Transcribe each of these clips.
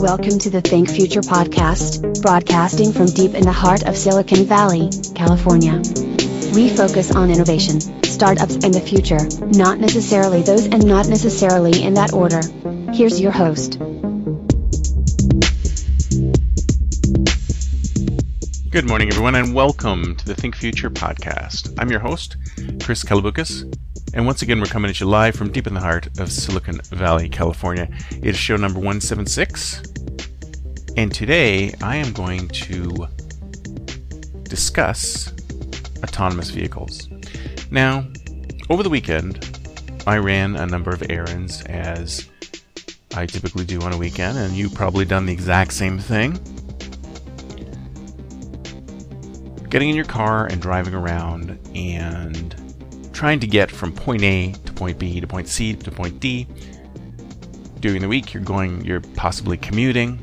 Welcome to the Think Future podcast, broadcasting from deep in the heart of Silicon Valley, California. We focus on innovation, startups, and the future, not necessarily those and not necessarily in that order. Here's your host. Good morning, everyone, and welcome to the Think Future podcast. I'm your host, Chris Kalaboukis, and once again, we're coming at you live from deep in the heart of Silicon Valley, California. It is show number 176, and today I am going to discuss autonomous vehicles. Now, over the weekend, I ran a number of errands as I typically do on a weekend, and you've probably done the exact same thing. Getting in your car and driving around and trying to get from point A to point B to point C to point D. During the week, you're going, you're possibly commuting,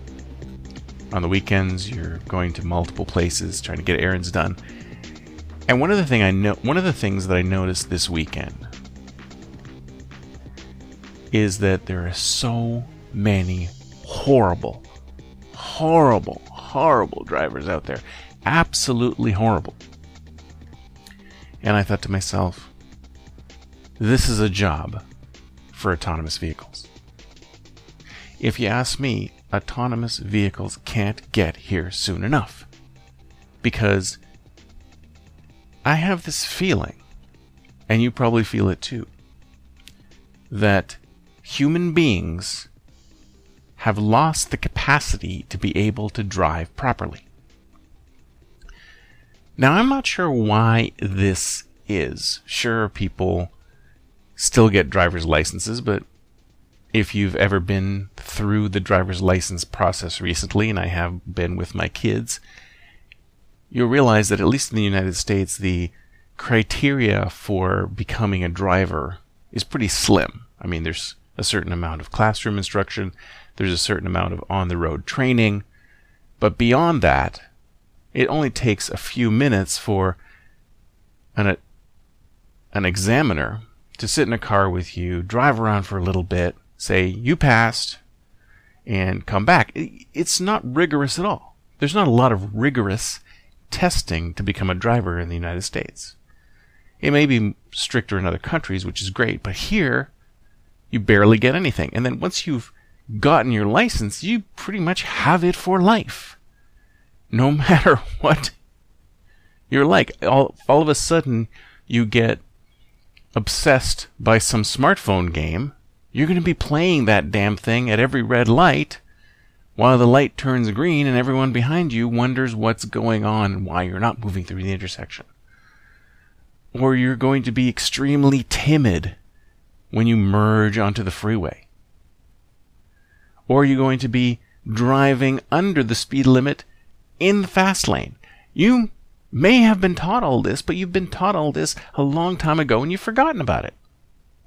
on the weekends you're going to multiple places trying to get errands done. And one of the thing I know one of the things that I noticed this weekend is that there are so many horrible horrible horrible drivers out there. Absolutely horrible. And I thought to myself, this is a job for autonomous vehicles. If you ask me, autonomous vehicles can't get here soon enough. Because I have this feeling, and you probably feel it too, that human beings have lost the capacity to be able to drive properly. Now, I'm not sure why this is. Sure, people still get driver's licenses, but if you've ever been through the driver's license process recently, and I have been with my kids, you'll realize that at least in the United States, the criteria for becoming a driver is pretty slim. I mean, there's a certain amount of classroom instruction, there's a certain amount of on the road training, but beyond that, it only takes a few minutes for an, an examiner to sit in a car with you, drive around for a little bit, say you passed and come back. It's not rigorous at all. There's not a lot of rigorous testing to become a driver in the United States. It may be stricter in other countries, which is great, but here you barely get anything. And then once you've gotten your license, you pretty much have it for life. No matter what you're like. All, all of a sudden, you get obsessed by some smartphone game you're going to be playing that damn thing at every red light while the light turns green and everyone behind you wonders what's going on and why you're not moving through the intersection. Or you're going to be extremely timid when you merge onto the freeway. Or you're going to be driving under the speed limit in the fast lane. You may have been taught all this, but you've been taught all this a long time ago and you've forgotten about it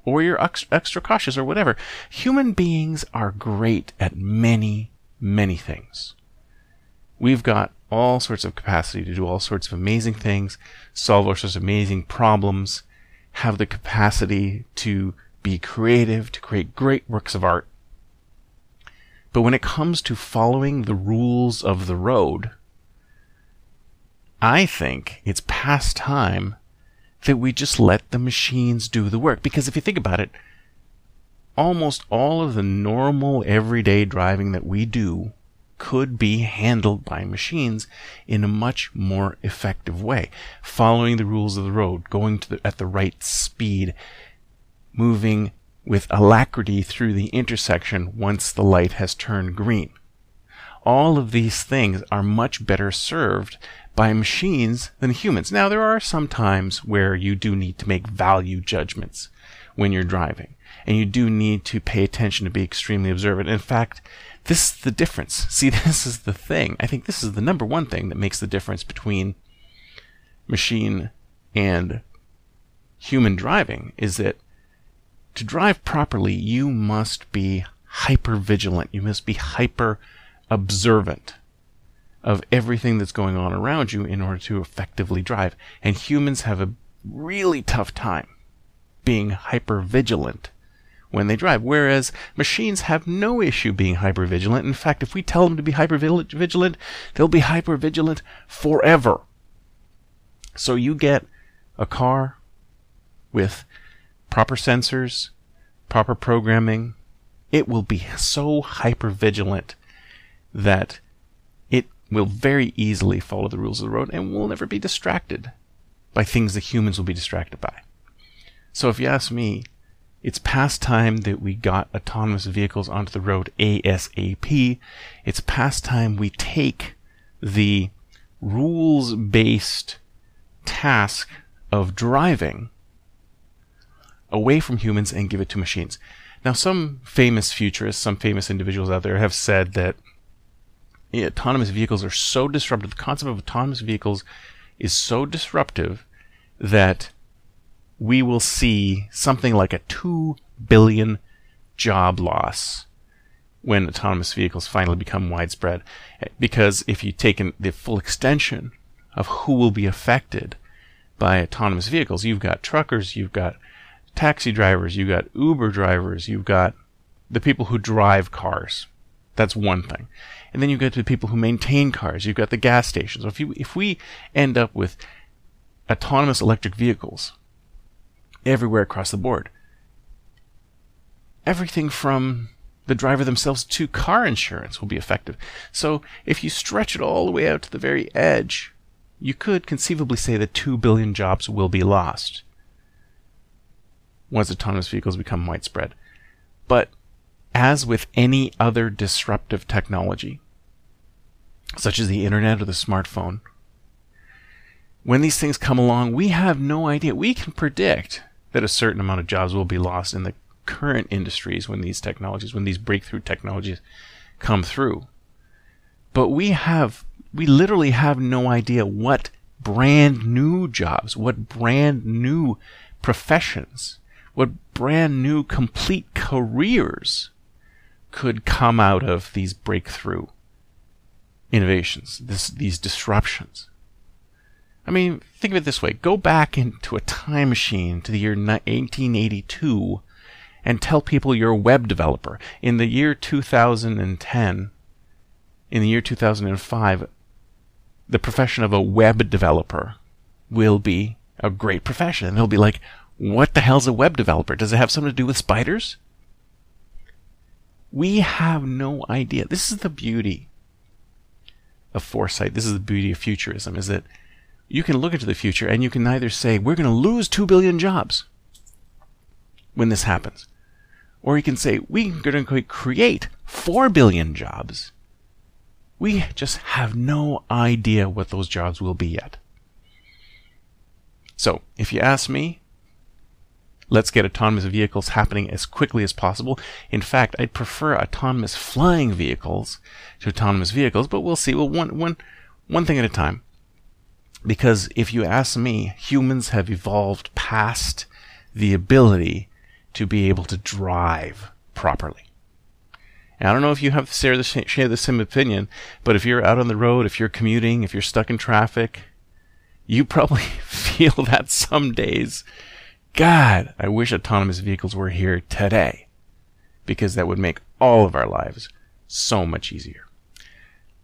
or you're extra cautious or whatever. Human beings are great at many, many things. We've got all sorts of capacity to do all sorts of amazing things, solve all sorts of amazing problems, have the capacity to be creative, to create great works of art. But when it comes to following the rules of the road, I think it's past time that we just let the machines do the work. Because if you think about it, almost all of the normal everyday driving that we do could be handled by machines in a much more effective way, following the rules of the road, going the, at the right speed, moving with alacrity through the intersection once the light has turned green. All of these things are much better served by machines than humans. Now, there are some times where you do need to make value judgments when you're driving. and you do need to pay attention to be extremely observant. In fact, this is the difference. See, this is the thing. I think this is the number one thing that makes the difference between machine and human driving is that to drive properly, you must be hyper vigilant. You must be hyper observant of everything that's going on around you in order to effectively drive. And humans have a really tough time being hyper vigilant when they drive, whereas machines have no issue being hyper vigilant. In fact, if we tell them to be hyper vigilant, they'll be hyper vigilant forever. So you get a car with proper sensors, proper programming, it will be so hyper vigilant that it will very easily follow the rules of the road and will never be distracted by things that humans will be distracted by. So if you ask me, it's past time that we got autonomous vehicles onto the road ASAP. It's past time we take the rules based task of driving away from humans and give it to machines. Now, some famous futurists, some famous individuals out there have said that autonomous vehicles are so disruptive. The concept of autonomous vehicles is so disruptive that we will see something like a 2 billion job loss when autonomous vehicles finally become widespread. Because if you take in the full extension of who will be affected by autonomous vehicles, you've got truckers, you've got taxi drivers, you've got Uber drivers, you've got the people who drive cars. That's one thing. And then you get to the people who maintain cars. You've got the gas stations. If you if we end up with autonomous electric vehicles everywhere across the board. Everything from the driver themselves to car insurance will be effective. So if you stretch it all the way out to the very edge, you could conceivably say that 2 billion jobs will be lost once autonomous vehicles become widespread. But as with any other disruptive technology, such as the internet or the smartphone, when these things come along, we have no idea. We can predict that a certain amount of jobs will be lost in the current industries when these technologies, when these breakthrough technologies come through. But we have, we literally have no idea what brand new jobs, what brand new professions, what brand new complete careers could come out of these breakthrough innovations, this, these disruptions. I mean, think of it this way go back into a time machine to the year 1882 and tell people you're a web developer. In the year 2010, in the year 2005, the profession of a web developer will be a great profession. And they'll be like, what the hell's a web developer? Does it have something to do with spiders? We have no idea. This is the beauty of foresight. This is the beauty of futurism, is that you can look into the future and you can either say, we're going to lose 2 billion jobs when this happens. Or you can say, we're going to create 4 billion jobs. We just have no idea what those jobs will be yet. So, if you ask me, let's get autonomous vehicles happening as quickly as possible. In fact, I'd prefer autonomous flying vehicles to autonomous vehicles, but we'll see. Well, one, one, one thing at a time. Because if you ask me, humans have evolved past the ability to be able to drive properly. And I don't know if you have share the, share the same opinion, but if you're out on the road, if you're commuting, if you're stuck in traffic, you probably feel that some days. God, I wish autonomous vehicles were here today because that would make all of our lives so much easier.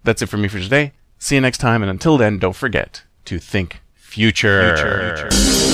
That's it for me for today. See you next time, and until then, don't forget to think future. future.